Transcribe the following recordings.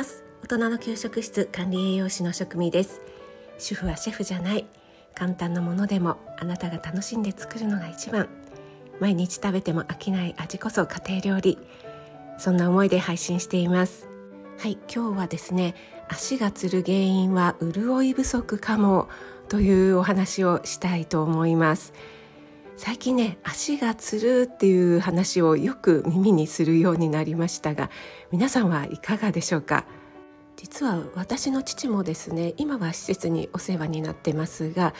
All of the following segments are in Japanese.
ます。大人の給食室管理栄養士の職味です。主婦はシェフじゃない。簡単なものでもあなたが楽しんで作るのが一番。毎日食べても飽きない味こそ家庭料理。そんな思いで配信しています。はい今日はですね足がつる原因は潤い不足かもというお話をしたいと思います。最近ね足がつるっていう話をよく耳にするようになりましたが皆さんはいかがでしょうか？実は私の父もですね今は施設にお世話になってますが、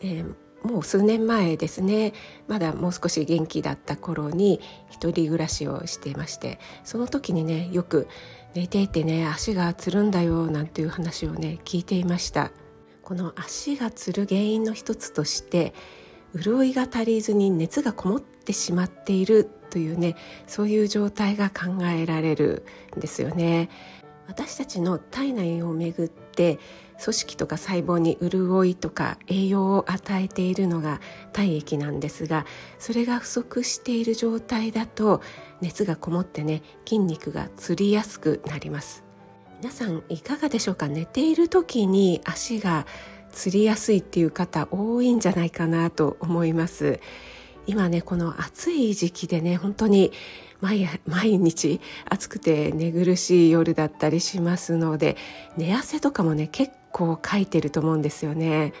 えー、もう数年前ですねまだもう少し元気だった頃に一人暮らしをしていましてその時にねよく寝ていてね足がつるんだよなんていう話をね聞いていました。この足がつる原因の一つとして潤いが足りずに熱がこもってしまっているというねそういう状態が考えられるんですよね。私たちの体内をめぐって組織とか細胞に潤いとか栄養を与えているのが体液なんですがそれが不足している状態だと熱がこもってね筋肉がつりやすくなります。皆さんいかがでしょうか？寝ている時に足が釣りやすいっていう方多いんじゃないかなと思います今ねこの暑い時期でね本当に毎毎日暑くて寝苦しい夜だったりしますので寝汗とかもね結構かいてると思うんですよね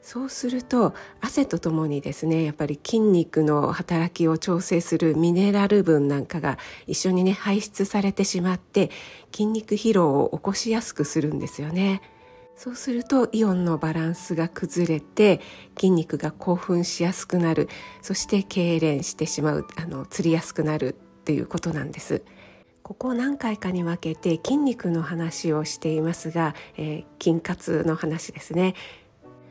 そうすると汗とともにですねやっぱり筋肉の働きを調整するミネラル分なんかが一緒にね排出されてしまって筋肉疲労を起こしやすくするんですよね。そうするとイオンのバランスが崩れて筋肉が興奮しやすくなる。そして痙攣してしまう。あのつりやすくなるっていうことなんです。ここ何回かに分けて筋肉の話をしていますが、えー、筋活の話ですね。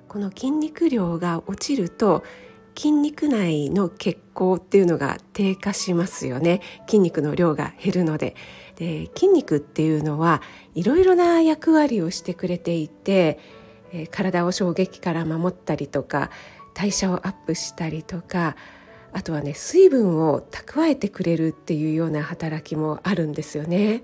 この筋肉量が落ちると筋肉内の血行っていうのが低下しますよね筋肉の量が減るのでで筋肉っていうのはいろいろな役割をしてくれていて、えー、体を衝撃から守ったりとか代謝をアップしたりとかあとはね水分を蓄えてくれるっていうような働きもあるんですよね。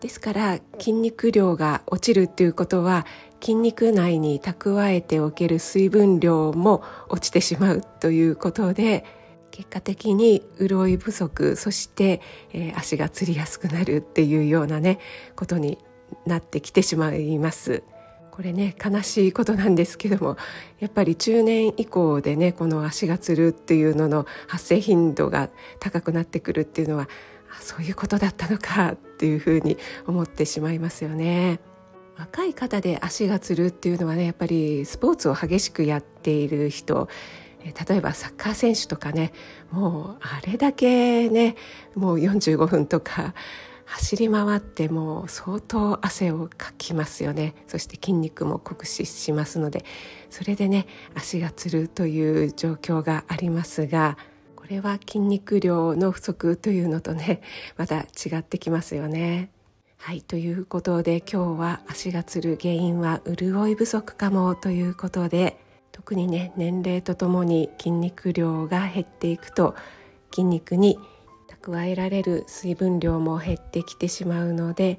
ですから筋肉量が落ちるっていうことは筋肉内に蓄えておける水分量も落ちてしまうということで結果的に潤い不足そして、えー、足がつりやすくなるっていうようなねことになってきてしまいます。これね悲しいことなんですけどもやっぱり中年以降でねこの足がつるっていうのの発生頻度が高くなってくるっていうのはそういうことだったのかっていうふうに思ってしまいますよね。若い方で足がつるっていうのはねやっぱりスポーツを激しくやっている人例えばサッカー選手とかねもうあれだけねもう45分とか走り回ってもう相当汗をかきますよねそして筋肉も酷使しますのでそれでね足がつるという状況がありますがこれは筋肉量の不足というのとねまた違ってきますよね。はいということで今日は足がつる原因は潤い不足かもということで特にね年齢とともに筋肉量が減っていくと筋肉に蓄えられる水分量も減ってきてしまうので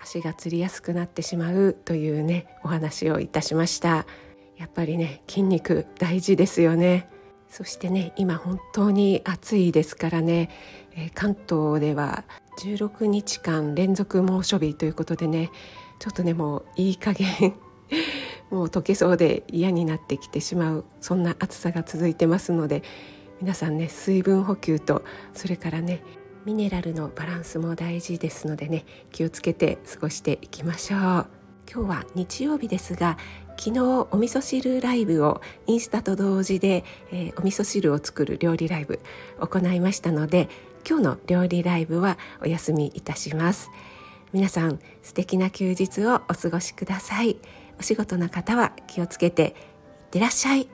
足がつりやすくなってしまうというねお話をいたしました。やっぱりね筋肉大事ですよね。そしてね今本当に暑いですからね、えー、関東では16日間連続猛暑日ということでねちょっとねもういい加減 もう溶けそうで嫌になってきてしまうそんな暑さが続いてますので皆さんね水分補給とそれからねミネラルのバランスも大事ですのでね気をつけて過ごしていきましょう。今日は日曜日ですが昨日お味噌汁ライブをインスタと同時で、えー、お味噌汁を作る料理ライブ行いましたので今日の料理ライブはお休みいたします。皆さん素敵な休日をお過ごしください。お仕事の方は気をつけていってらっしゃい。